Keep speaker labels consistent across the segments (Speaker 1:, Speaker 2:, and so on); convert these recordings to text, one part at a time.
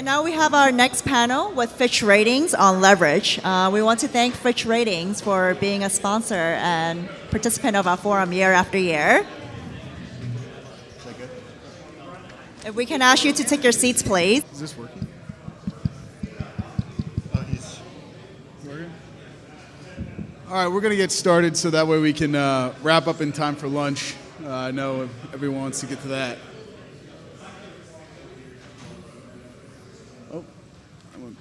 Speaker 1: And now we have our next panel with Fitch Ratings on leverage. Uh, we want to thank Fitch Ratings for being a sponsor and participant of our forum year after year. If we can ask you to take your seats, please.
Speaker 2: Is this working? Oh, he's working. All right, we're going to get started so that way we can uh, wrap up in time for lunch. Uh, I know everyone wants to get to that. Oh, I went-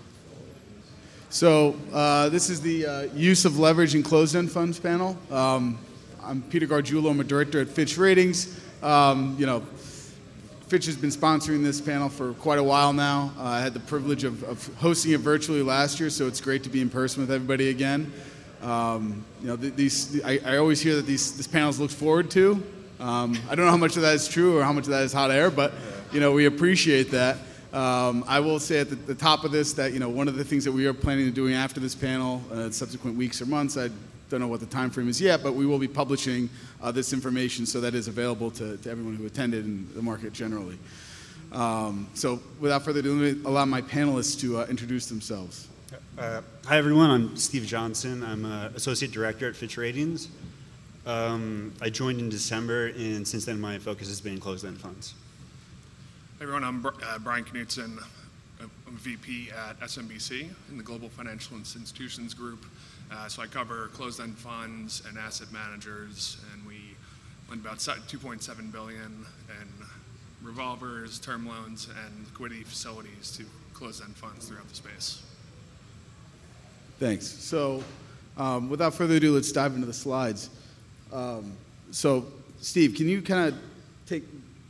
Speaker 2: So uh, this is the uh, use of leverage in closed-end funds panel. Um, I'm Peter Gargiulo. I'm a director at Fitch Ratings. Um, you know, Fitch has been sponsoring this panel for quite a while now. Uh, I had the privilege of, of hosting it virtually last year, so it's great to be in person with everybody again. Um, you know, th- these I, I always hear that these this panel's looked forward to. Um, I don't know how much of that is true or how much of that is hot air, but you know, we appreciate that. Um, I will say at the, the top of this that you know one of the things that we are planning on doing after this panel, uh, subsequent weeks or months, I don't know what the time frame is yet, but we will be publishing uh, this information so that is available to, to everyone who attended and the market generally. Um, so without further ado, let me allow my panelists to uh, introduce themselves.
Speaker 3: Uh, hi, everyone. I'm Steve Johnson. I'm uh, Associate Director at Fitch Ratings. Um, I joined in December, and since then, my focus has been closed end funds.
Speaker 4: Everyone, I'm uh, Brian Knutson. I'm VP at SMBC in the Global Financial Institutions Group. Uh, so I cover closed-end funds and asset managers, and we lend about se- 2.7 billion in revolvers, term loans, and liquidity facilities to closed-end funds throughout the space.
Speaker 2: Thanks. So, um, without further ado, let's dive into the slides. Um, so, Steve, can you kind of take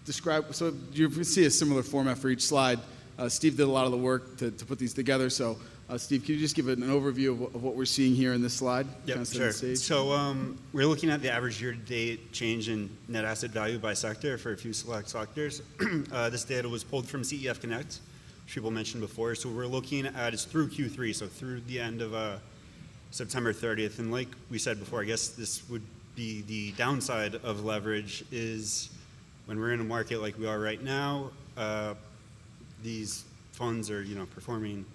Speaker 2: describe? So, you see a similar format for each slide. Uh, Steve did a lot of the work to, to put these together. So, uh, Steve, can you just give an overview of what, of what we're seeing here in this slide? Kinda
Speaker 3: sure. So um, we're looking at the average year-to-date change in net asset value by sector for a few select sectors. uh, this data was pulled from CEF Connect, which people mentioned before. So we're looking at it's through Q3, so through the end of uh, September 30th. And like we said before, I guess this would be the downside of leverage is when we're in a market like we are right now, uh, these funds are you know performing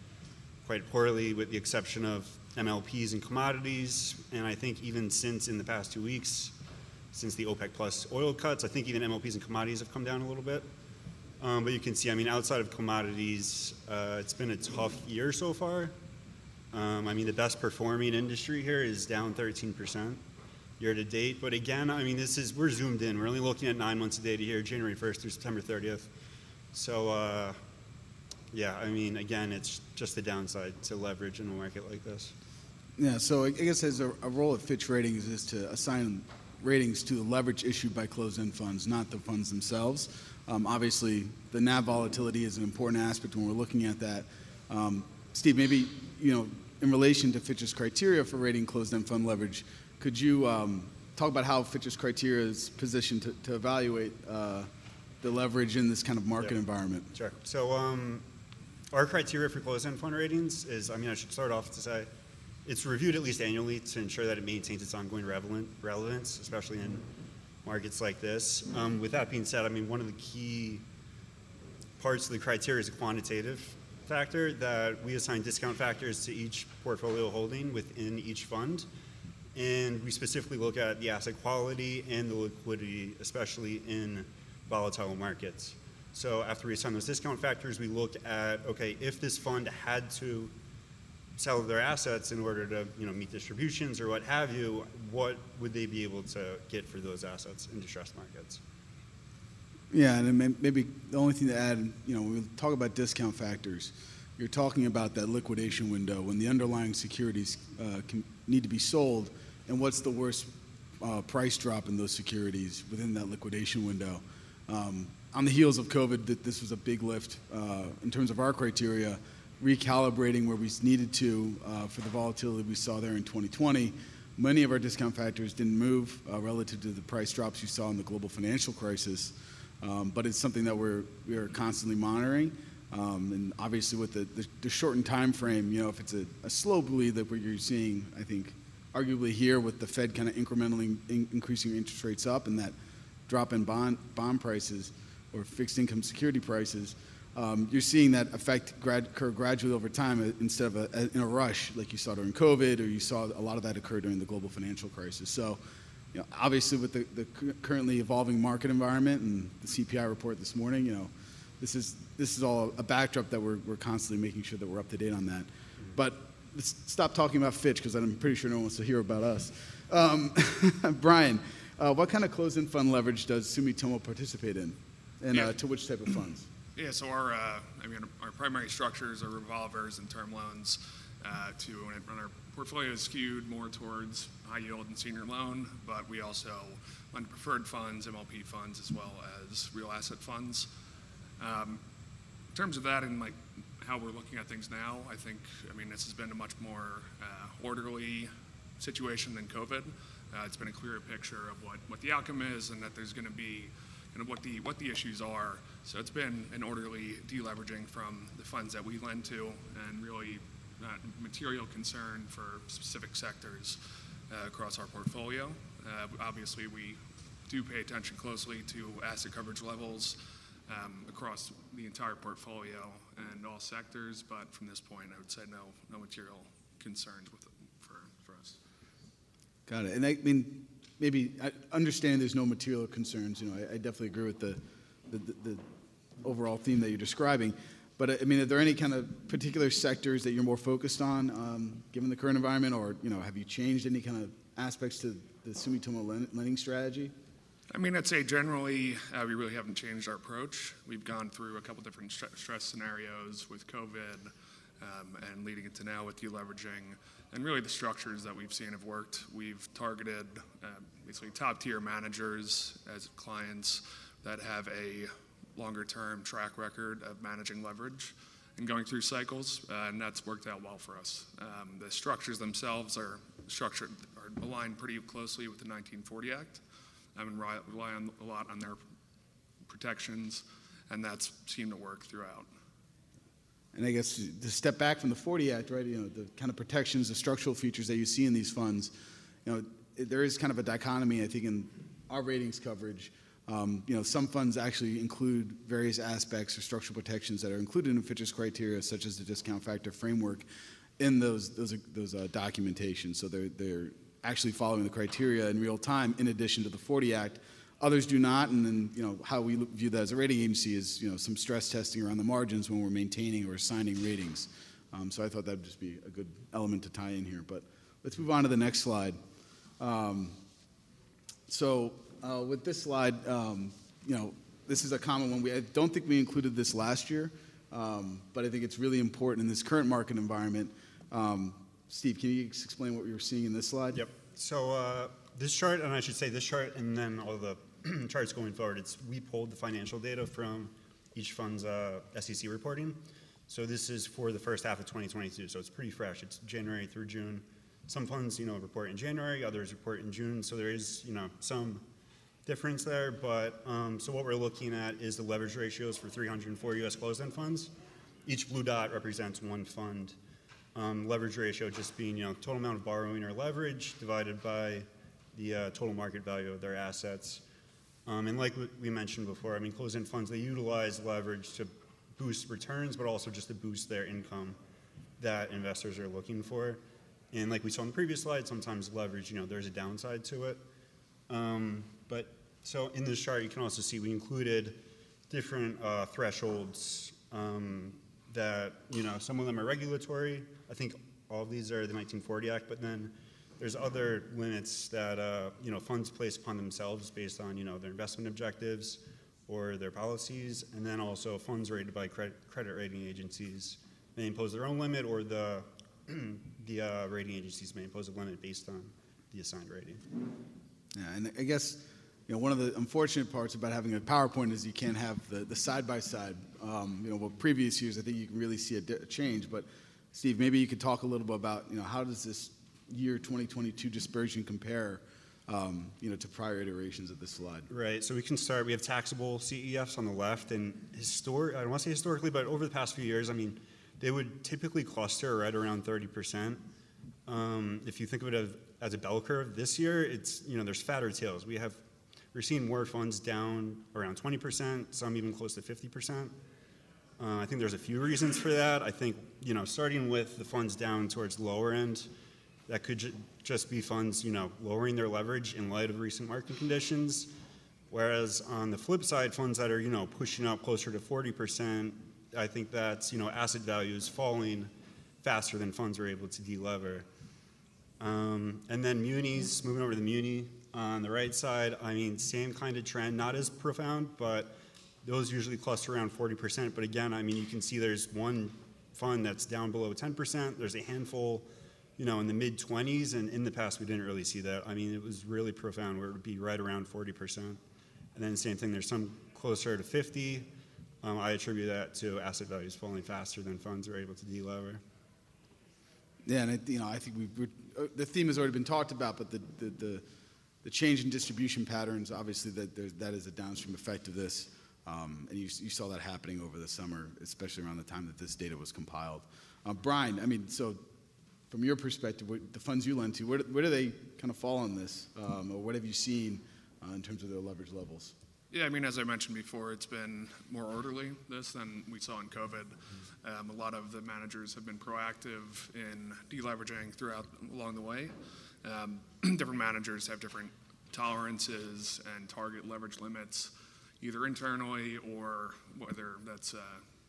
Speaker 3: quite poorly with the exception of MLPs and commodities. And I think even since in the past two weeks, since the OPEC plus oil cuts, I think even MLPs and commodities have come down a little bit. Um, but you can see, I mean, outside of commodities, uh, it's been a tough year so far. Um, I mean, the best performing industry here is down 13% year to date. But again, I mean, this is, we're zoomed in. We're only looking at nine months of data here, January 1st through September 30th. So, uh, yeah, I mean, again, it's just the downside to leverage in a market like this.
Speaker 2: Yeah, so I guess as a, a role of Fitch Ratings is to assign ratings to the leverage issued by closed-end funds, not the funds themselves. Um, obviously, the NAV volatility is an important aspect when we're looking at that. Um, Steve, maybe you know, in relation to Fitch's criteria for rating closed-end fund leverage, could you um, talk about how Fitch's criteria is positioned to, to evaluate uh, the leverage in this kind of market
Speaker 3: Yeah.
Speaker 2: environment?
Speaker 3: Sure. So, um, our criteria for closed-end fund ratings is, I mean, I should start off to say, it's reviewed at least annually to ensure that it maintains its ongoing relevance, especially in markets like this. Um, with that being said, I mean, one of the key parts of the criteria is a quantitative factor that we assign discount factors to each portfolio holding within each fund. And we specifically look at the asset quality and the liquidity, especially in volatile markets. So after we assign those discount factors, we look at, okay, if this fund had to sell their assets in order to, you know, meet distributions or what have you, what would they be able to get for those assets in distressed markets?
Speaker 2: Yeah, and maybe the only thing to add, you know, when we talk about discount factors, you're talking about that liquidation window when the underlying securities uh, can, need to be sold, and what's the worst uh, price drop in those securities within that liquidation window. Um, on the heels of COVID, th- this was a big lift uh, in terms of our criteria, recalibrating where we needed to uh, for the volatility we saw there in 2020. Many of our discount factors didn't move uh, relative to the price drops you saw in the global financial crisis. Um, but it's something that we're we are constantly monitoring. Um, and obviously, with the, the, the shortened time frame, you know, if it's a, a slow bleed that we're seeing, I think, arguably here with the Fed kind of incrementally in, increasing interest rates up and that drop in bond bond prices or fixed income security prices, um, you're seeing that effect grad, occur gradually over time uh, instead of a, a, in a rush like you saw during COVID or you saw a lot of that occur during the global financial crisis. So, you know, obviously with the, the currently evolving market environment and the CPI report this morning, you know, this is this is all a backdrop that we're, we're constantly making sure that we're up to date on that. But let's stop talking about Fitch because I'm pretty sure no one wants to hear about us. Um, Brian, uh, what kind of closed-end fund leverage does Sumitomo participate in, and
Speaker 4: Yeah.
Speaker 2: uh, to which type of funds?
Speaker 4: Yeah, so our, uh, I mean, our primary structures are revolvers and term loans. Uh, to and our portfolio is skewed more towards high yield and senior loan, but we also lend preferred funds, MLP funds, as well as real asset funds. Um, in terms of that and like how we're looking at things now, I think, I mean, this has been a much more uh, orderly situation than COVID. Uh, it's been a clearer picture of what, what the outcome is and that there's going to be kind of what the what the issues are. So it's been an orderly deleveraging from the funds that we lend to, and really not material concern for specific sectors uh, across our portfolio. Uh, obviously, we do pay attention closely to asset coverage levels um, across the entire portfolio and all sectors, but from this point, I would say no no material concerns with it for, for us.
Speaker 2: Got it. And I mean, maybe I understand there's no material concerns. You know, I, definitely agree with the, the, the, the overall theme that you're describing. But I mean, are there any kind of particular sectors that you're more focused on, um, given the current environment, or you know, have you changed any kind of aspects to the Sumitomo lending strategy?
Speaker 4: I mean, I'd say generally, uh, we really haven't changed our approach. We've gone through a couple different stre- stress scenarios with COVID um, and leading into now with deleveraging. And really, the structures that we've seen have worked. We've targeted uh, basically top tier managers as clients that have a longer term track record of managing leverage and going through cycles, uh, and that's worked out well for us. Um, the structures themselves are structured, are aligned pretty closely with the 1940 Act. I mean, rely, on, a lot on their protections, and that's seemed to work throughout.
Speaker 2: And I guess to step back from the 40 Act, right? You know, the kind of protections, the structural features that you see in these funds. You know, there is kind of a dichotomy, I think, in our ratings coverage. Um, you know, some funds actually include various aspects or structural protections that are included in Fitch's criteria, such as the discount factor framework, in those those those uh, documentation. So they're they're actually following the criteria in real time, in addition to the 40 Act. Others do not, and then you know how we view that as a rating agency is you know some stress testing around the margins when we're maintaining or assigning ratings. Um, so I thought that would just be a good element to tie in here. But let's move on to the next slide. Um, so uh, with this slide, um, you know, this is a common one. We, I don't think we included this last year, um, but I think it's really important in this current market environment. Um, Steve, can you explain what we were seeing in this slide?
Speaker 3: Yep. So uh, this chart, and I should say this chart, and then all the charts going forward. It's we pulled the financial data from each fund's uh, SEC reporting. So this is for the first half of 2022. So it's pretty fresh. It's January through June. Some funds, you know, report in January. Others report in June. So there is, you know, some difference there. But um, so what we're looking at is the leverage ratios for 304 U.S. closed-end funds. Each blue dot represents one fund. Um, leverage ratio just being, you know, total amount of borrowing or leverage divided by the uh, total market value of their assets. Um, and like we- mentioned before, I mean, closed-end funds they utilize leverage to boost returns, but also just to boost their income that investors are looking for. And like we saw in the previous slide, sometimes leverage, you know, there's a downside to it. Um, but so in this chart, you can also see we included different uh, thresholds um, that, you know, some of them are regulatory. I think all of these are the 1940 Act, but then there's other limits that, uh, you know, funds place upon themselves based on, you know, their investment objectives or their policies. And then also funds rated by credit, credit rating agencies may impose their own limit or the, the uh, rating agencies may impose a limit based on the assigned rating.
Speaker 2: Yeah, and I guess you know one of the unfortunate parts about having a PowerPoint is you can't have the, the side by side. Um, You know, well, previous years I think you can really see a, di- a change. But Steve, maybe you could talk a little bit about you know how does this year 2022 dispersion compare, um, you know, to prior iterations of this slide?
Speaker 3: Right. So we can start. We have taxable CEFs on the left, and historic. I don't want to say historically, but over the past few years, I mean, they would typically cluster right around 30 percent. Um, if you think of it as, as a bell curve, this year it's you know there's fatter tails. We have we're seeing more funds down around 20 percent, some even close to 50 percent. Uh, I think there's a few reasons for that. I think, you know, starting with the funds down towards lower end, that could ju- just be funds, you know, lowering their leverage in light of recent market conditions. Whereas on the flip side, funds that are, you know, pushing up closer to 40%, I think that's, you know, asset values falling faster than funds are able to delever. Um, and then munis, moving over to the muni on the right side, I mean, same kind of trend, not as profound, but those usually cluster around 40%. But again, I mean, you can see there's one fund that's down below 10%. There's a handful, you know, in the mid 20s, and in the past we didn't really see that. I mean, it was really profound where it would be right around 40%. And then same thing, there's some closer to 50. Um, I attribute that to asset values falling faster than funds are able to delever.
Speaker 2: Yeah, and I, you know, I think we've, uh, the theme has already been talked about, but the, the, the, the change in distribution patterns, obviously, that that is a downstream effect of this. Um, and you, you saw that happening over the summer, especially around the time that this data was compiled. Uh, Brian, I mean, so from your perspective, what, the funds you lend to, where, where do they kind of fall on this? Um, or what have you seen uh, in terms of their leverage levels?
Speaker 4: Yeah, I mean, as I mentioned before, it's been more orderly this than we saw in COVID. Um, a lot of the managers have been proactive in deleveraging throughout along the way. Um, different managers have different tolerances and target leverage limits, either internally or whether that's uh,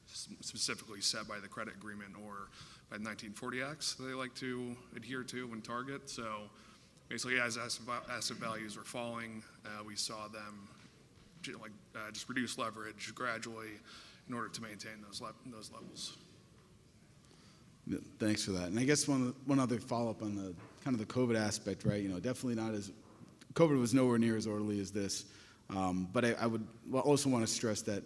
Speaker 4: specifically set by the credit agreement or by the 1940 Acts they like to adhere to and target. So basically, as asset values were falling, uh, we saw them like uh, just reduce leverage gradually in order to maintain those le- those levels.
Speaker 2: Thanks for that. And I guess one one other follow up on the kind of the COVID aspect, right? You know, definitely not as COVID was nowhere near as orderly as this. Um, but I, I would also want to stress that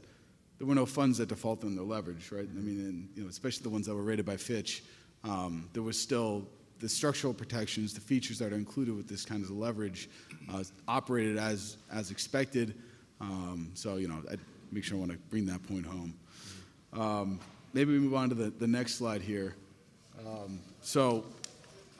Speaker 2: there were no funds that defaulted on their leverage, right? I mean, and, you know, especially the ones that were rated by Fitch. Um, there was still the structural protections, the features that are included with this kind of leverage, uh, operated as as expected. Um, so, you know, I make sure I want to bring that point home. Um, maybe we move on to the, the next slide here. Um, so,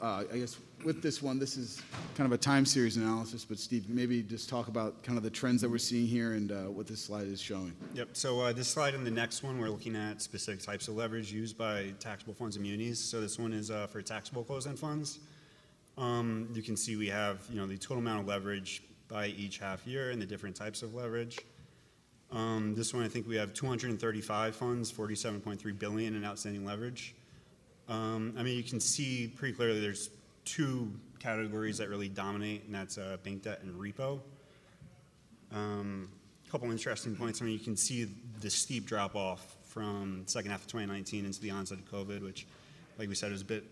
Speaker 2: uh, I guess with this one, this is kind of a time series analysis, but Steve, maybe just talk about kind of the trends that we're seeing here and uh, what this slide is showing.
Speaker 3: Yep. So uh, this slide and the next one, we're looking at specific types of leverage used by taxable funds and munis. So this one is uh, for taxable closed-end funds. Um, you can see we have, you know, the total amount of leverage by each half year and the different types of leverage. Um, this one, I think we have 235 funds, 47.3 billion in outstanding leverage. Um, I mean, you can see pretty clearly there's two categories that really dominate, and that's uh, bank debt and repo. Um, a couple interesting points. I mean, you can see the steep drop off from second half of 2019 into the onset of COVID, which, like we said, is a bit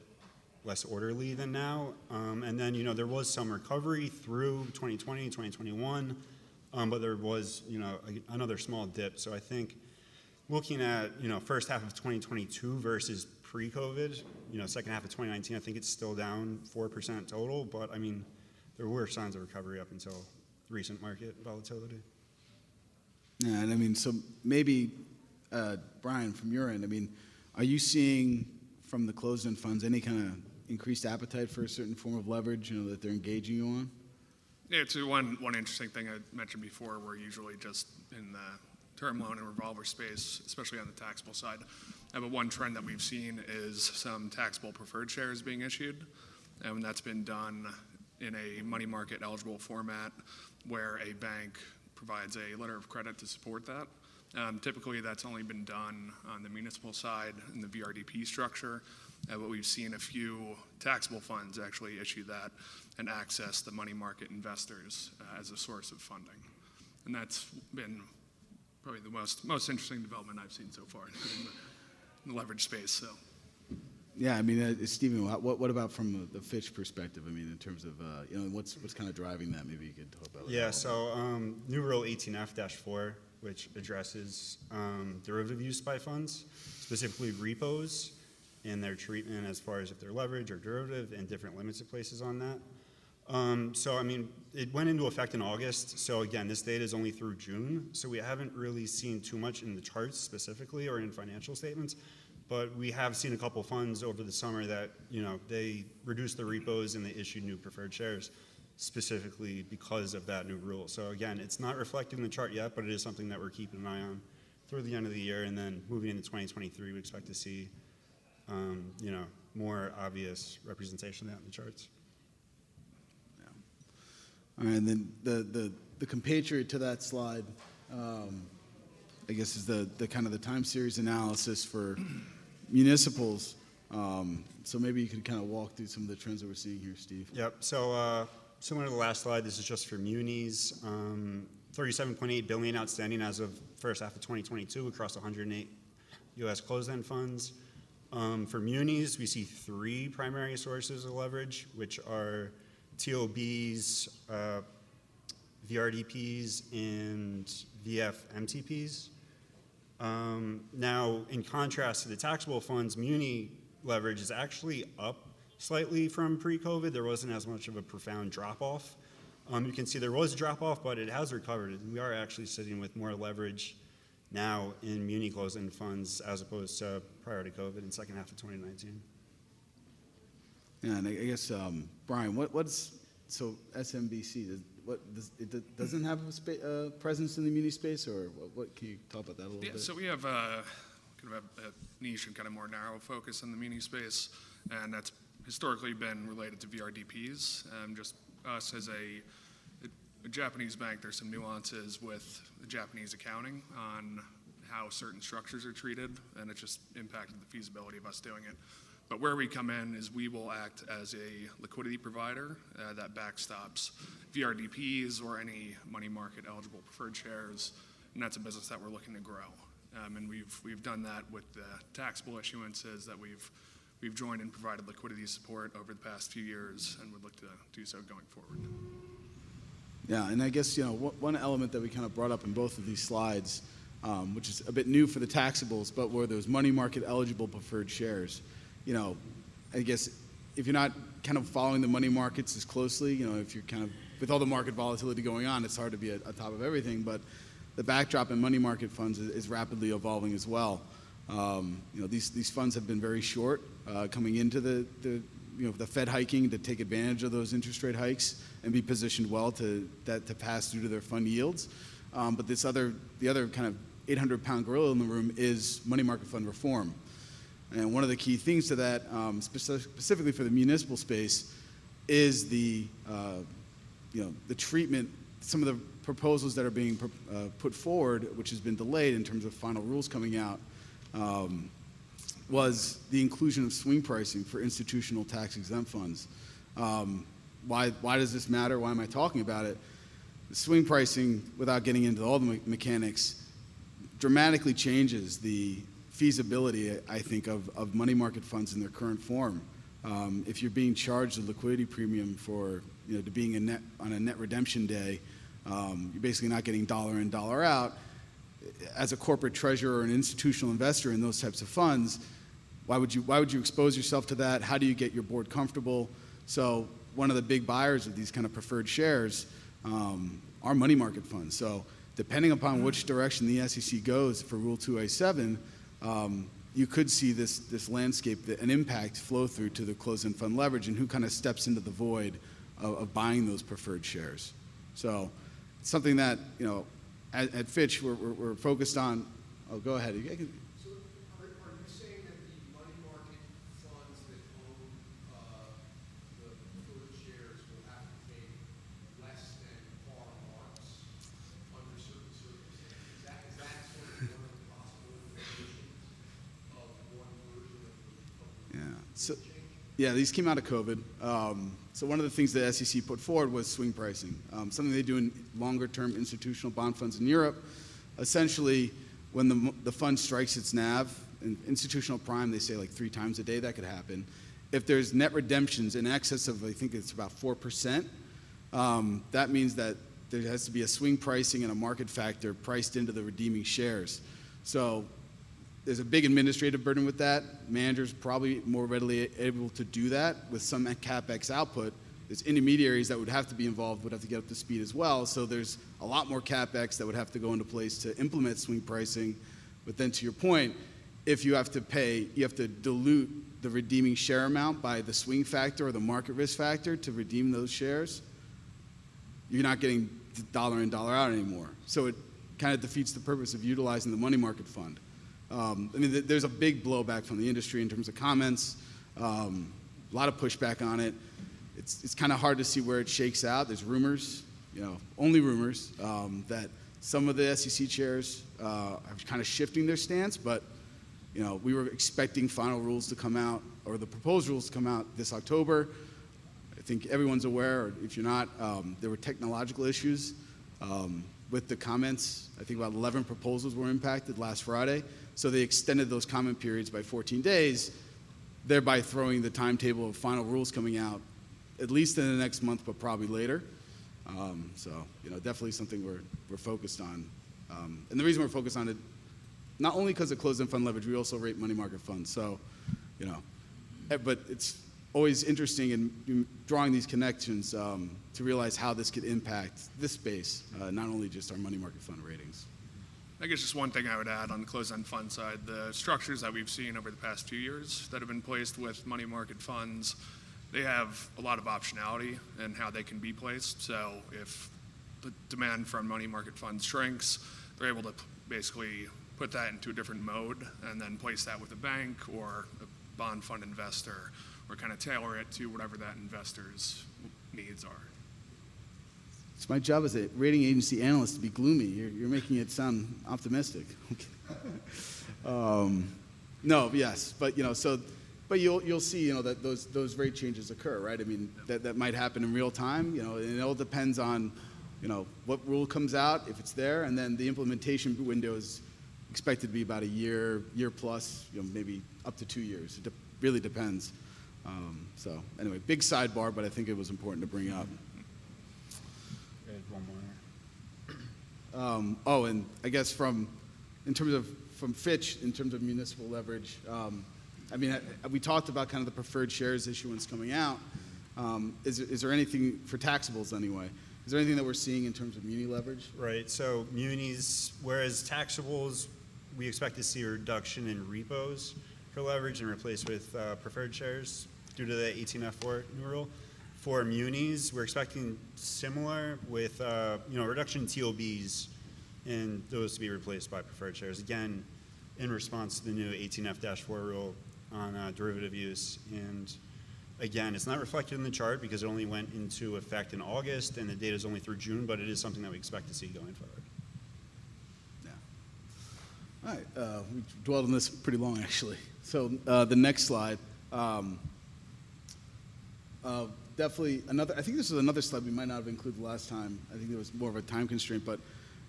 Speaker 3: less orderly than now. Um, and then, you know, there was some recovery through 2020, 2021, um, but there was, you know, a, another small dip. So I think looking at, you know, first half of 2022 versus pre-COVID, you know, second half of 2019, I think it's still down 4% total, but I mean, there were signs of recovery up until recent market volatility.
Speaker 2: Yeah, and I mean, so maybe, uh, Brian, from your end, I mean, are you seeing from the closed-end funds any kind of increased appetite for a certain form of leverage, you know, that they're engaging you on?
Speaker 4: Yeah, it's one one interesting thing I mentioned before. We're usually just in the term loan and revolver space, especially on the taxable side. But one trend that we've seen is some taxable preferred shares being issued, and that's been done in a money market eligible format where a bank provides a letter of credit to support that. Um, typically, that's only been done on the municipal side in the VRDP structure, uh, but we've seen a few taxable funds actually issue that and access the money market investors uh, as a source of funding. And that's been probably the most, most interesting development I've seen so far leverage space. So.
Speaker 2: Yeah, I mean, uh, Stephen, what, what about from the Fitch perspective? I mean, in terms of, uh, you know, what's, what's kind of driving that? Maybe you could talk about
Speaker 3: Yeah, so um, new rule 18F-4 which addresses um, derivative use by funds, specifically repos and their treatment as far as if they're leverage or derivative and different limits it places on that. Um, so, I mean, it went into effect in August. So, again, this data is only through June. So, we haven't really seen too much in the charts specifically or in financial statements. But we have seen a couple funds over the summer that, you know, they reduced the repos and they issued new preferred shares specifically because of that new rule. So again, it's not reflected in the chart yet, but it is something that we're keeping an eye on through the end of the year, and then moving into 2023, we expect to see, um, you know, more obvious representation of that in the charts.
Speaker 2: All right, and then the, the, the compatriot to that slide, um, I guess, is the, the kind of the time series analysis for municipals. Um, so maybe you could kind of walk through some of the trends that we're seeing here, Steve.
Speaker 3: Yep. So uh, similar to the last slide, this is just for munis. Um, 37.8 billion outstanding as of first half of 2022 across 108 U.S. closed-end funds. Um, for munis, we see three primary sources of leverage, which are TOBs, uh, VRDPs, and VFMTPs. Um, now, in contrast to the taxable funds, muni leverage is actually up slightly from pre-COVID. There wasn't as much of a profound drop-off. Um, you can see there was a drop-off, but it has recovered. We are actually sitting with more leverage now in muni closed-end funds as opposed to prior to COVID in second half of 2019.
Speaker 2: Yeah, and I guess, um, Brian, what, what's, so SMBC, does, what, does, it doesn't have a spa- uh, presence in the muni space, or what, what, can you talk about that a little
Speaker 4: Yeah,
Speaker 2: bit?
Speaker 4: so we have uh, kind of a, a niche and kind of more narrow focus in the muni space, and that's historically been related to VRDPs. Um, just us as a, a Japanese bank, there's some nuances with the Japanese accounting on how certain structures are treated, and it just impacted the feasibility of us doing it. But where we come in is we will act as a liquidity provider uh, that backstops VRDPs or any money market eligible preferred shares, and that's a business that we're looking to grow. Um, and we've we've done that with the taxable issuances that we've we've joined and provided liquidity support over the past few years, and would look to do so going forward.
Speaker 2: Yeah, and I guess, you know, one element that we kind of brought up in both of these slides, um, which is a bit new for the taxables, but were those money market eligible preferred shares. You know, I guess if you're not kind of following the money markets as closely, you know, if you're kind of, with all the market volatility going on, it's hard to be at, on top of everything, but the backdrop in money market funds is, is rapidly evolving as well. Um, you know, these, these funds have been very short uh, coming into the, the, you know, the Fed hiking to take advantage of those interest rate hikes and be positioned well to, that, to pass through to their fund yields. Um, but this other, the other kind of 800 pound gorilla in the room is money market fund reform. And one of the key things to that, um, speci- specifically for the municipal space, is the, uh, you know, the treatment, some of the proposals that are being pro- uh, put forward, which has been delayed in terms of final rules coming out, um, was the inclusion of swing pricing for institutional tax exempt funds. Um, why, why does this matter? Why am I talking about it? Swing pricing, without getting into all the me- mechanics, dramatically changes the feasibility, I think, of, of money market funds in their current form. Um, if you're being charged a liquidity premium for, you know, to being a net, on a net redemption day, um, you're basically not getting dollar in, dollar out. As a corporate treasurer or an institutional investor in those types of funds, why would you, why would you expose yourself to that? How do you get your board comfortable? So one of the big buyers of these kind of preferred shares um, are money market funds. So depending upon which direction the SEC goes for Rule 2A7, um, you could see this, this landscape, an impact flow through to the closed-end fund leverage and who kind of steps into the void of, of buying those preferred shares. So it's something that, you know, at, at Fitch, we're, we're, we're focused on, oh, go ahead. You can-
Speaker 5: So are, are you saying that the money market funds that own, uh, the preferred shares will have to pay less than par marks under certain circumstances? Is that, is that sort of one of the possible implications of one version of the, of
Speaker 2: Yeah.
Speaker 5: the
Speaker 2: So, yeah, these came out of COVID. Um, so one of the things the SEC put forward was swing pricing, um, something they do in longer-term institutional bond funds in Europe. Essentially, when the, the fund strikes its NAV, in institutional prime, they say like three times a day that could happen. If there's net redemptions in excess of, I think it's about 4%, um, that means that there has to be a swing pricing and a market factor priced into the redeeming shares. So there's a big administrative burden with that. Managers probably more readily able to do that with some capex output. There's intermediaries that would have to be involved, would have to get up to speed as well. So there's a lot more capex that would have to go into place to implement swing pricing. But then to your point, if you have to pay, you have to dilute the redeeming share amount by the swing factor or the market risk factor to redeem those shares. You're not getting dollar in, dollar out anymore. So it kind of defeats the purpose of utilizing the money market fund. Um, I mean, th- there's a big blowback from the industry in terms of comments, um, a lot of pushback on it. It's, it's kind of hard to see where it shakes out. There's rumors, you know, only rumors, um, that some of the SEC chairs uh, are kind of shifting their stance, but you know, we were expecting final rules to come out, or the proposed rules to come out this October. I think everyone's aware, or if you're not, um, there were technological issues um, with the comments. I think about 11 proposals were impacted last Friday, so they extended those comment periods by 14 days, thereby throwing the timetable of final rules coming out at least in the next month, but probably later. Um, so, you know, definitely something we're, we're focused on. Um, and the reason we're focused on it, not only because of closed-end fund leverage, we also rate money market funds. So, you know, eh, but it's always interesting in, in drawing these connections um, to realize how this could impact this space, uh, not only just our money market fund ratings.
Speaker 4: I guess just one thing I would add on the closed-end fund side, the structures that we've seen over the past few years that have been placed with money market funds, they have a lot of optionality in how they can be placed. So if the demand from money market funds shrinks, they're able to basically put that into a different mode and then place that with a bank or a bond fund investor or kind of tailor it to whatever that investor's needs are.
Speaker 2: It's my job as a rating agency analyst to be gloomy. You're, you're making it sound optimistic. um, no, yes, but you know, so, but you'll you'll see, you know, that those those rate changes occur, right? I mean, that that might happen in real time, you know, and it all depends on, you know, what rule comes out if it's there, and then the implementation window is expected to be about a year, year plus, you know, maybe up to two years. It de- really depends. Um, so anyway, big sidebar, but I think it was important to bring up.
Speaker 3: one more.
Speaker 2: Um, oh, and I guess from, in terms of, from Fitch, in terms of municipal leverage, um, I mean, I- we talked about kind of the preferred shares issuance coming out. Um, is, is there anything, for taxables anyway, is there anything that we're seeing in terms of muni leverage?
Speaker 3: Right, so munis, whereas taxables, we expect to see a reduction in repos for leverage and replace with uh, preferred shares due to the 18F4 new rule. For munis, we're expecting similar with, uh, you know, reduction in TOBs and those to be replaced by preferred shares. Again, in response to the new 18F-4 rule on uh, derivative use. And again, it's not reflected in the chart because it only went into effect in August and the data is only through June, but it is something that we expect to see going forward.
Speaker 2: Yeah. All right, uh, we dwelled on this pretty long, actually. So uh, the next slide. Um, uh, definitely another, I think this is another slide we might not have included last time. I think there was more of a time constraint, but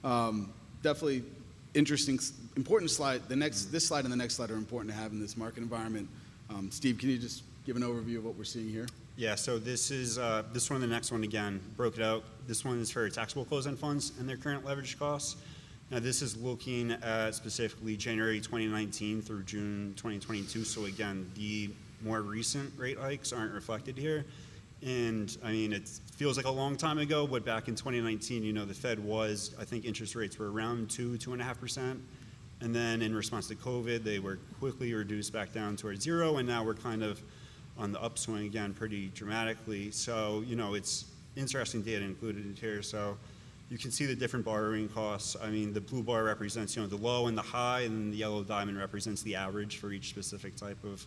Speaker 2: um, definitely interesting, important slide. The next, this slide and the next slide are important to have in this market environment. Um, Steve, can you just give an overview of what we're seeing here?
Speaker 3: Yeah, so this is, uh, this one and the next one again, broke it out. This one is for taxable closed-end funds and their current leverage costs. Now, this is looking at specifically January 2019 through June 2022. So again, the more recent rate hikes aren't reflected here. And I mean, it feels like a long time ago, but back in 2019, you know, the Fed was, I think interest rates were around two, two and a half percent. And then in response to COVID, they were quickly reduced back down towards zero. And now we're kind of on the upswing again pretty dramatically. So, you know, it's interesting data included in here. So you can see the different borrowing costs. I mean, the blue bar represents, you know, the low and the high, and the yellow diamond represents the average for each specific type of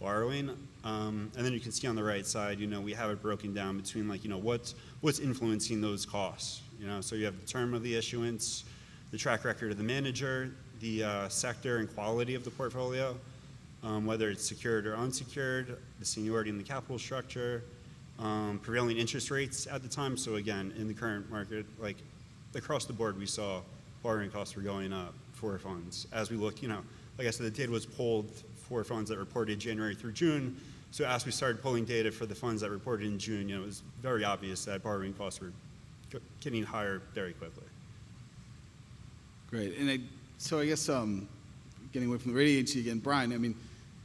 Speaker 3: borrowing. Um, and then you can see on the right side, you know, we have it broken down between like, you know, what's, what's influencing those costs. You know, so you have the term of the issuance, the track record of the manager, the uh, sector and quality of the portfolio, um, whether it's secured or unsecured, the seniority in the capital structure, um, prevailing interest rates at the time. So again, in the current market, like across the board, we saw borrowing costs were going up for funds. As we look, you know, like I said, the data was pulled for funds that reported January through June. So as we started pulling data for the funds that reported in June, you know, it was very obvious that borrowing costs were getting higher very quickly.
Speaker 2: Great. And I, so I guess um, getting away from the rating agency again, Brian, I mean,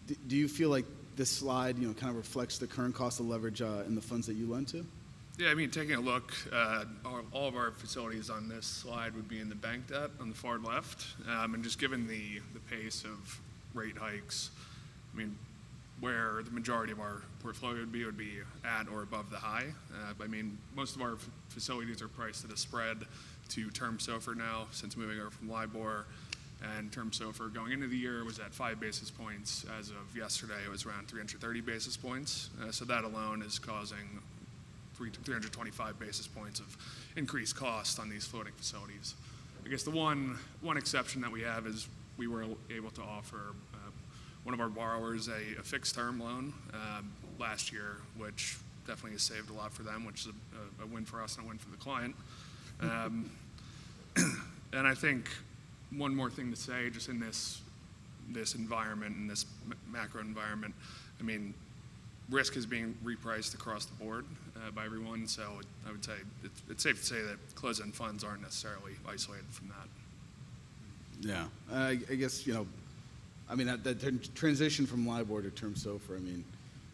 Speaker 2: do, do you feel like this slide, you know, kind of reflects the current cost of leverage uh, in the funds that you lend to?
Speaker 4: Yeah, I mean, taking a look, uh, all, all of our facilities on this slide would be in the bank debt on the far left. Um, and just given the, the pace of rate hikes, I mean, where the majority of our portfolio would be would be at or above the high. Uh, I mean, most of our f- facilities are priced at a spread to term SOFR now since moving over from LIBOR. And term SOFR going into the year was at five basis points. As of yesterday, it was around 330 basis points. Uh, so that alone is causing 325 basis points of increased cost on these floating facilities. I guess the one, one exception that we have is we were able to offer uh, one of our borrowers a, a fixed term loan um, last year, which definitely has saved a lot for them, which is a, a win for us and a win for the client. Um, and I think one more thing to say, just in this this environment, in this macro environment, I mean, risk is being repriced across the board uh, by everyone. So I would say it's, it's safe to say that closed-end funds aren't necessarily isolated from that.
Speaker 2: Yeah, I, I guess you know, I mean that, that transition from LIBOR to term SOFR. I mean,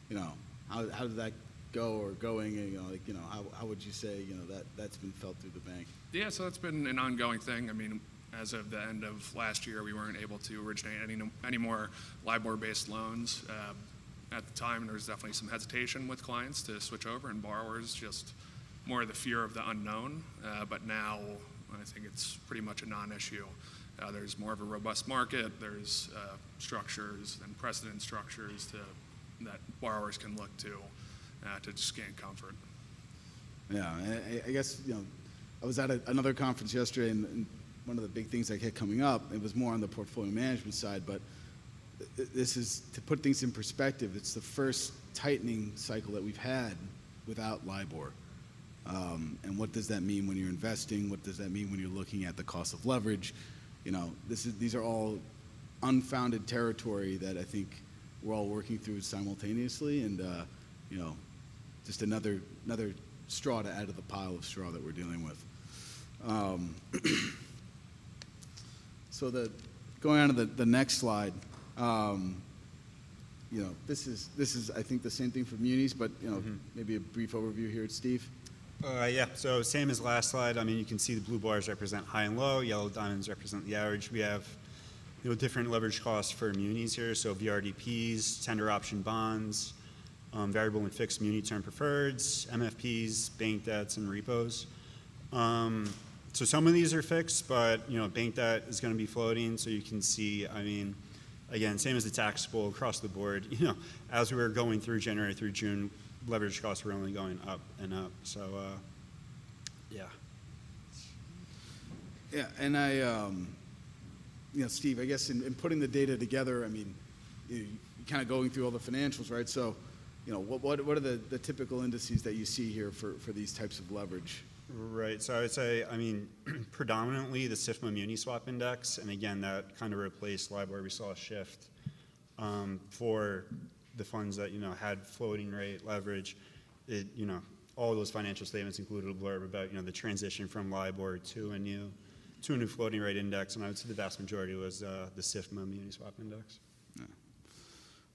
Speaker 2: you know, how, how did that go or going? And, you know, like you know, how, how would you say you know that that's been felt through the bank?
Speaker 4: Yeah, so that's been an ongoing thing. I mean, as of the end of last year, we weren't able to originate any, any more LIBOR-based loans. Um, at the time, there was definitely some hesitation with clients to switch over, and borrowers just more of the fear of the unknown. Uh, but now, I think it's pretty much a non-issue. Uh, there's more of a robust market. There's uh, structures and precedent structures to, that borrowers can look to uh, to just gain comfort.
Speaker 2: Yeah, I, I- guess you know, I was at a, another conference yesterday, and, and one of the big things that kept coming up, it was more on the portfolio management side, but this is to put things in perspective. It's the first tightening cycle that we've had without LIBOR. Um, and what does that mean when you're investing? What does that mean when you're looking at the cost of leverage? You know, this is, these are all unfounded territory that I think we're all working through simultaneously, and uh, you know, just another another straw to add to the pile of straw that we're dealing with. Um, so the going on to the, the next slide, um, you know, this is this is I think the same thing for munis, but you know, maybe a brief overview here, Steve.
Speaker 3: Uh, yeah, so same as last slide. I mean, you can see the blue bars represent high and low, yellow diamonds represent the average. We have you know, different leverage costs for munis here. So VRDPs, tender option bonds, um, variable and fixed muni term preferreds, MFPs, bank debts, and repos. Um, so some of these are fixed, but you know, bank debt is going to be floating. So you can see, I mean, again, same as the taxable across the board. You know, as we were going through January through June, leverage costs were only going up and up. So, uh, yeah.
Speaker 2: Yeah, and I, um, you know, Steve, I guess in, in putting the data together, I mean, you, kind of going through all the financials, right? So, you know, what, what, what are the, the typical indices that you see here for, for these types of leverage?
Speaker 3: Right. So I would say, I mean, predominantly the SIFMA Muni Swap Index, and again, that kind of replaced LIBOR. We saw a shift um, for the funds that you know had floating rate leverage. It, you know, all those financial statements included a blurb about you know the transition from LIBOR to a new to a new floating rate index, and I would say the vast majority was uh, the SIFMA Muni Swap Index.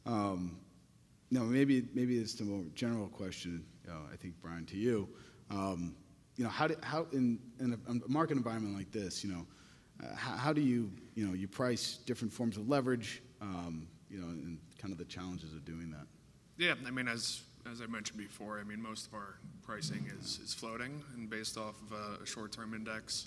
Speaker 2: Um, no, maybe maybe it's a more general question. Know, I think Brian to you. Um, you know, how do, how in, in a market environment like this, you know, uh, how, how do you you know you price different forms of leverage? Um, you know, and kind of the challenges of doing that.
Speaker 4: Yeah, I mean, as as I mentioned before, I mean, most of our pricing is, is floating and based off of a, short-term index.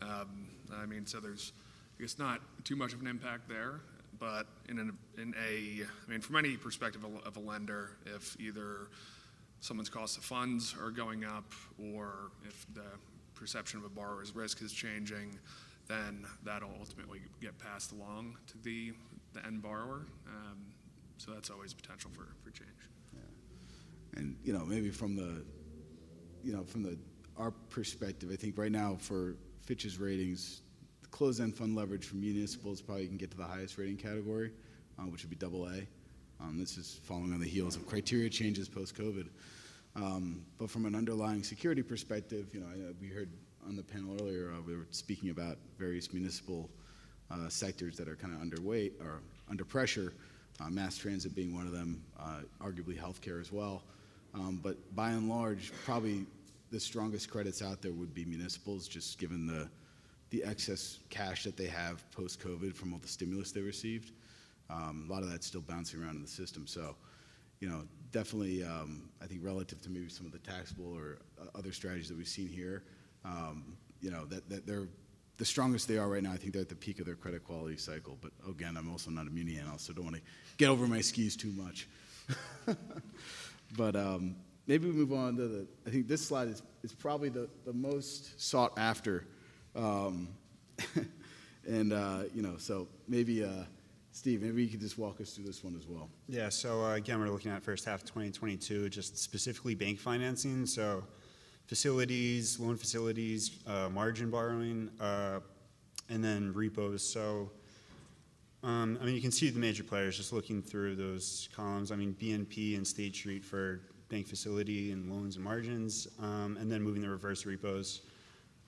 Speaker 4: Um, I mean, so there's, I guess, not too much of an impact there. But in an, in a, I mean, from any perspective of a lender, if either someone's cost of funds are going up or if the perception of a borrower's risk is changing, then that'll ultimately get passed along to the, the end borrower. Um, so that's always potential for, for change.
Speaker 2: and you know maybe from the you know from the our perspective i think right now for fitch's ratings the closed-end fund leverage for municipals probably can get to the highest rating category uh, which would be double a um, this is following on the heels of criteria changes post-covid um, but from an underlying security perspective you know I, we heard on the panel earlier uh, we were speaking about various municipal uh, sectors that are kind of underweight or under pressure, uh, mass transit being one of them, uh, arguably healthcare as well. Um, but by and large, probably the strongest credits out there would be municipals, just given the the excess cash that they have post COVID from all the stimulus they received. Um, a lot of that's still bouncing around in the system. So, you know, definitely, um, I think relative to maybe some of the taxable or uh, other strategies that we've seen here, um, you know, that, that they're the strongest they are right now. I think they're at the peak of their credit quality cycle. But again, I'm also not a muni analyst, so don't want to get over my skis too much. but um, maybe we move on to the. I think this slide is, is probably the, the most sought after. Um, and, uh, you know, so maybe, uh, Steve, maybe you could just walk us through this one as well.
Speaker 3: Yeah, so uh, again, we're looking at first half 2022, just specifically bank financing. So facilities, loan facilities, uh, margin borrowing, uh, and then repos. So, um, I mean, you can see the major players just looking through those columns. I mean, BNP and State Street for bank facility and loans and margins, um, and then moving the reverse repos.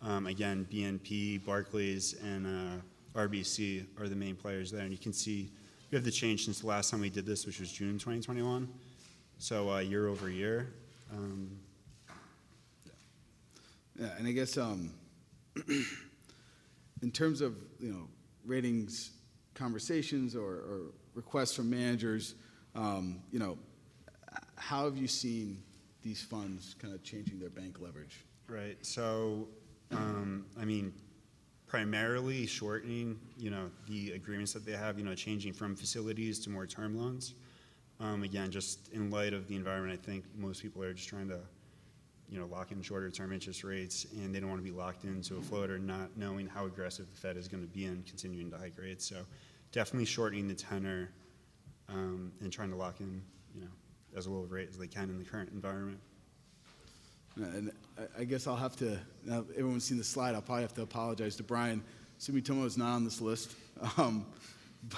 Speaker 3: Um, again, BNP, Barclays, and uh, RBC are the main players there. And you can see we have the change since the last time we did this, which was June 2021. So uh, year over year. Um,
Speaker 2: Yeah, and I guess um, in terms of you know ratings conversations or, or requests from managers, um, you know, how have you seen these funds kind of changing their bank leverage?
Speaker 3: Right. So, um, I mean, primarily shortening, you know, the agreements that they have, you know, changing from facilities to more term loans. Um, again, just in light of the environment, I think most people are just trying to, you know, lock in shorter term interest rates, and they don't want to be locked into a floater, not knowing how aggressive the Fed is going to be in continuing to hike rates. So, definitely shortening the tenor um, and trying to lock in, you know, as low of rate as they can in the current environment.
Speaker 2: And I- guess I'll have to, now everyone's seen the slide, I'll probably have to apologize to Brian. Sumitomo is not on this list. Um,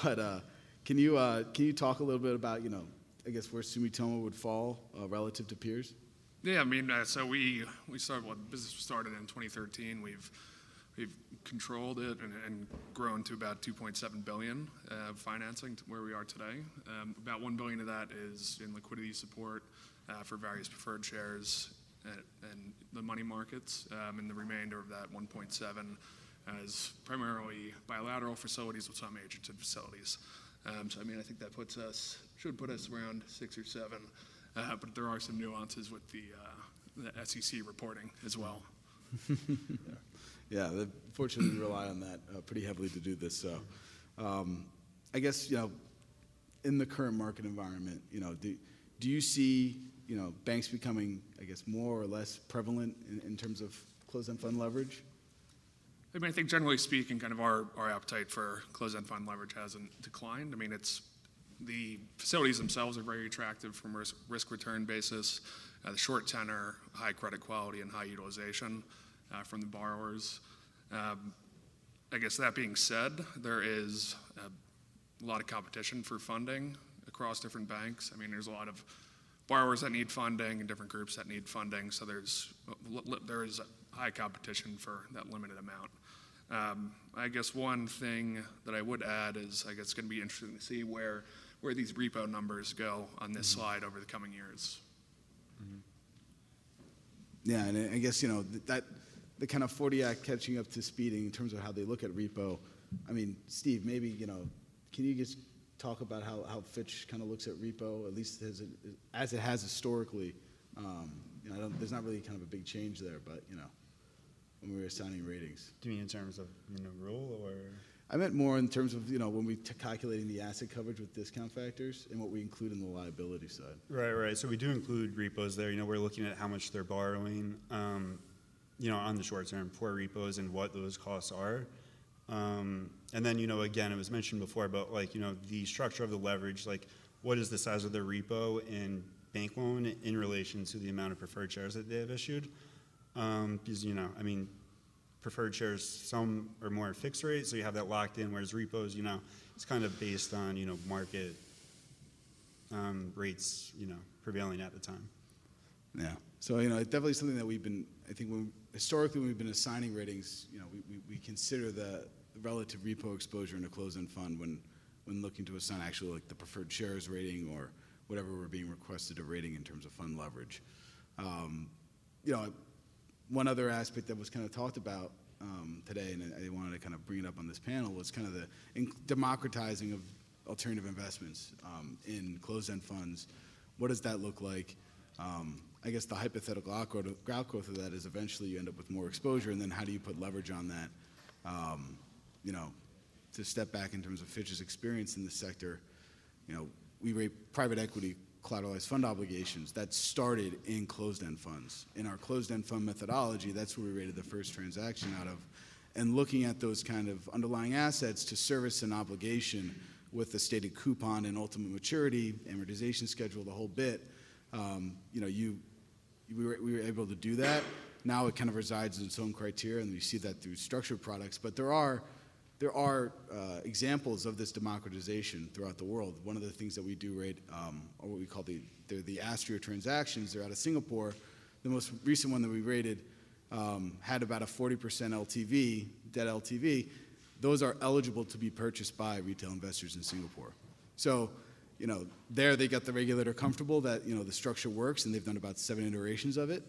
Speaker 2: but uh, can, you, uh, can you talk a little bit about, you know, I guess where Sumitomo would fall uh, relative to peers?
Speaker 4: Yeah, I mean, uh, so we we started. Well, business started in 2013. We've we've controlled it and, and grown to about 2.7 billion uh, financing to where we are today. Um, about 1 billion of that is in liquidity support uh, for various preferred shares and, and the money markets, um, and the remainder of that 1.7 is primarily bilateral facilities with some agented facilities. Um, so I mean, I think that puts us should put us around six or seven. Uh, but there are some nuances with the, uh, the SEC reporting as well.
Speaker 2: Yeah, they fortunately we rely on that uh, pretty heavily to do this. So, um, I guess you know, in the current market environment, you know, do do you see you know banks becoming, I guess, more or less prevalent in, in terms of closed-end fund leverage?
Speaker 4: I mean, I think generally speaking, kind of our, our appetite for closed-end fund leverage hasn't declined. I mean, it's the facilities themselves are very attractive from risk, risk return basis. Uh, the short tenor, high credit quality, and high utilization uh, from the borrowers. Um, I guess that being said, there is a lot of competition for funding across different banks. I mean, there's a lot of borrowers that need funding and different groups that need funding. So there's there is high competition for that limited amount. Um, I guess one thing that I would add is I guess it's going to be interesting to see where where these repo numbers go on this slide over the coming years.
Speaker 2: Yeah, and I guess you know that the kind of 40 Act catching up to speeding in terms of how they look at repo. I mean, Steve, maybe you know, can you just talk about how, how Fitch kind of looks at repo, at least as it, as it has historically? Um, you know, I don't, there's not really kind of a big change there, but you know, when we were assigning ratings,
Speaker 3: Do you mean in terms of you know rule or?
Speaker 2: I meant more in terms of you know when we t- calculating the asset coverage with discount factors and what we include in the liability side.
Speaker 3: Right, right. So we do include repos there. You know, we're looking at how much they're borrowing, um, you know, on the short term for repos and what those costs are. Um, and then, you know, again, it was mentioned before about like, you know, the structure of the leverage, like what is the size of the repo and bank loan in relation to the amount of preferred shares that they have issued. Um, because, you know, I mean, preferred shares, some are more fixed rate, so you have that locked in, whereas repos, you know, it's kind of based on, you know, market um, rates, you know, prevailing at the time.
Speaker 2: Yeah. So you know, it's definitely something that we've been. I think when historically when we've been assigning ratings, you know, we, we, we consider the, relative repo exposure in a closed-end fund when when looking to assign actually like the preferred shares rating or whatever we're being requested a rating in terms of fund leverage. Um, you know, one other aspect that was kind of talked about um, today, and I wanted to kind of bring it up on this panel, was kind of the in- democratizing of alternative investments um, in closed-end funds. What does that look like? Um, I guess the hypothetical outgrowth, outgrowth of that is eventually you end up with more exposure, and then how do you put leverage on that? Um, you know, to step back in terms of Fitch's experience in the sector, you know, we rate private equity collateralized fund obligations that started in closed-end funds. In our closed-end fund methodology, that's where we rated the first transaction out of. And looking at those kind of underlying assets to service an obligation with the stated coupon and ultimate maturity, amortization schedule, the whole bit, um, you know, you, we were, we were able to do that. Now it kind of resides in its own criteria, and we see that through structured products. But there are there are uh, examples of this democratization throughout the world. One of the things that we do rate, um, or what we call the, they're the Astrea transactions, they're out of Singapore. The most recent one that we rated um, had about a 40% LTV, debt LTV. Those are eligible to be purchased by retail investors in Singapore. So, you know, there they got the regulator comfortable that, you know, the structure works, and they've done about seven iterations of it.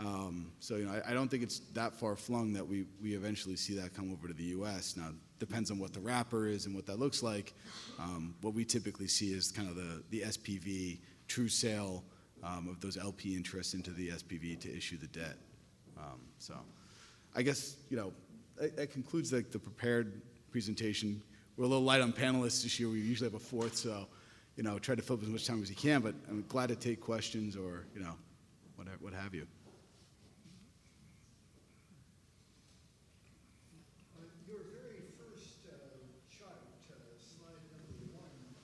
Speaker 2: Um, so you know, I, I, don't think it's that far flung that we, we eventually see that come over to the U.S. Now, depends on what the wrapper is and what that looks like. Um, what we typically see is kind of the, the SPV true sale um, of those LP interests into the SPV to issue the debt. Um, so, I guess you know that, that concludes the, the prepared presentation. We're a little light on panelists this year. We usually have a fourth, so you know, try to fill up as much time as you can. But I'm glad to take questions or you know, what what have you.
Speaker 6: Mm-hmm. showed converters having uh, absolutely the worst uh, returns uh, through September. Um, have any uh, convertible closed-end funds been forced to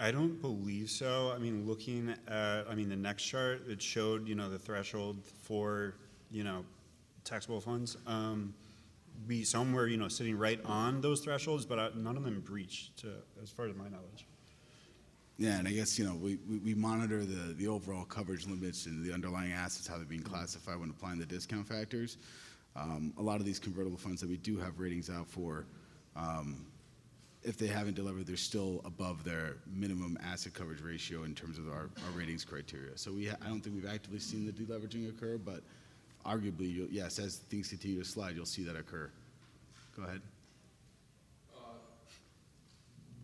Speaker 3: I don't believe so. I mean, looking at, I mean, the next chart, it showed, you know, the threshold for, you know, taxable funds. Um, we some were, you know, sitting right on those thresholds, but uh, none of them breached, to, as far as my knowledge.
Speaker 2: Yeah, and I guess, you know, we, we, we, monitor the, the overall coverage limits and the underlying assets, how they're being classified when applying the discount factors. Um, a lot of these convertible funds that we do have ratings out for, um, if they haven't delivered, they're still above their minimum asset coverage ratio in terms of our, our ratings criteria. So we ha- I don't think we've actively seen the deleveraging occur, but arguably, yes, as things continue to slide, you'll see that occur. Go ahead. Yes.
Speaker 7: If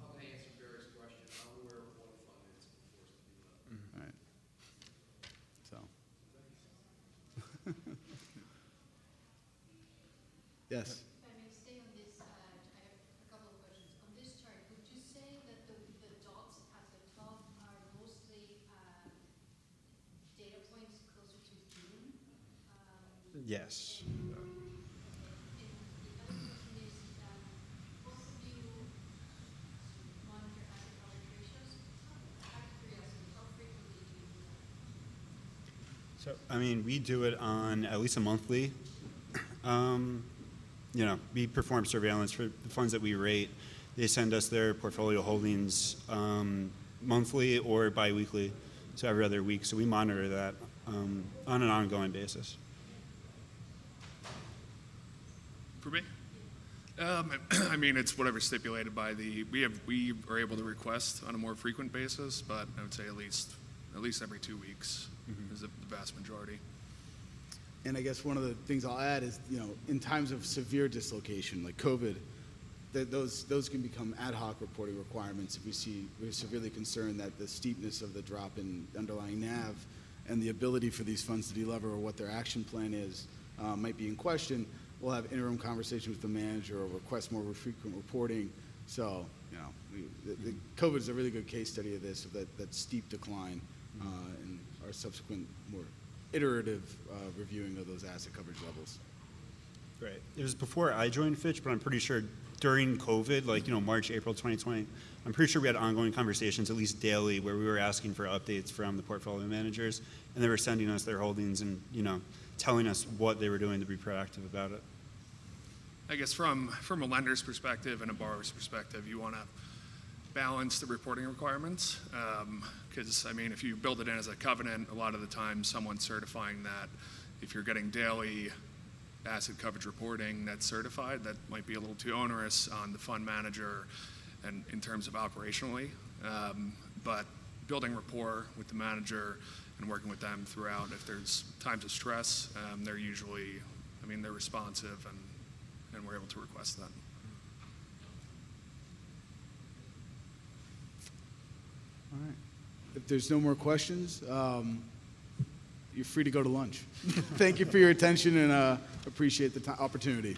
Speaker 7: I may stay on this, uh, I have a couple of questions. On this chart, would you say that the, the dots at the top are mostly uh, data points closer to June? Um,
Speaker 3: yes.
Speaker 7: And, and the other question is, um, both of you monitor asset coverage ratios. Out of curiosity, how frequently do you do that?
Speaker 3: So, I mean, we do it on at least a monthly. Um, you know, we perform surveillance for the funds that we rate. They send us their portfolio holdings um, monthly or biweekly, so every other week. So we monitor that um, on an ongoing basis.
Speaker 4: For me? Um, I mean, it's whatever stipulated by the. We have we are able to request on a more frequent basis, but I would say at least at least every two weeks mm-hmm. is the vast majority.
Speaker 2: And I guess one of the things I'll add is, you know, in times of severe dislocation like COVID, that those those can become ad hoc reporting requirements if we see we're severely concerned that the steepness of the drop in underlying NAV and the ability for these funds to delever or what their action plan is uh, might be in question. We'll have interim conversations with the manager or request more frequent reporting. So, you know, we, the, the COVID is a really good case study of this, of that, that steep decline uh, and our subsequent more iterative uh, reviewing of those asset coverage levels.
Speaker 3: Right. It was before I joined Fitch, but I'm pretty sure during COVID, like you know March, April 2020, I'm pretty sure we had ongoing conversations, at least daily, where we were asking for updates from the portfolio managers, and they were sending us their holdings and you know telling us what they were doing to be proactive about it.
Speaker 4: I guess from from a lender's perspective and a borrower's perspective, you want to balance the reporting requirements. Because, um, I mean, if you build it in as a covenant, a lot of the time someone's certifying that if you're getting daily asset coverage reporting that's certified, that might be a little too onerous on the fund manager and in terms of operationally. Um, but building rapport with the manager and working with them throughout. If there's times of stress, um, they're usually, I mean, they're responsive and, and we're able to request that.
Speaker 2: If there's no more questions, um, you're free to go to lunch. Thank you for your attention and uh, appreciate the ti opportunity.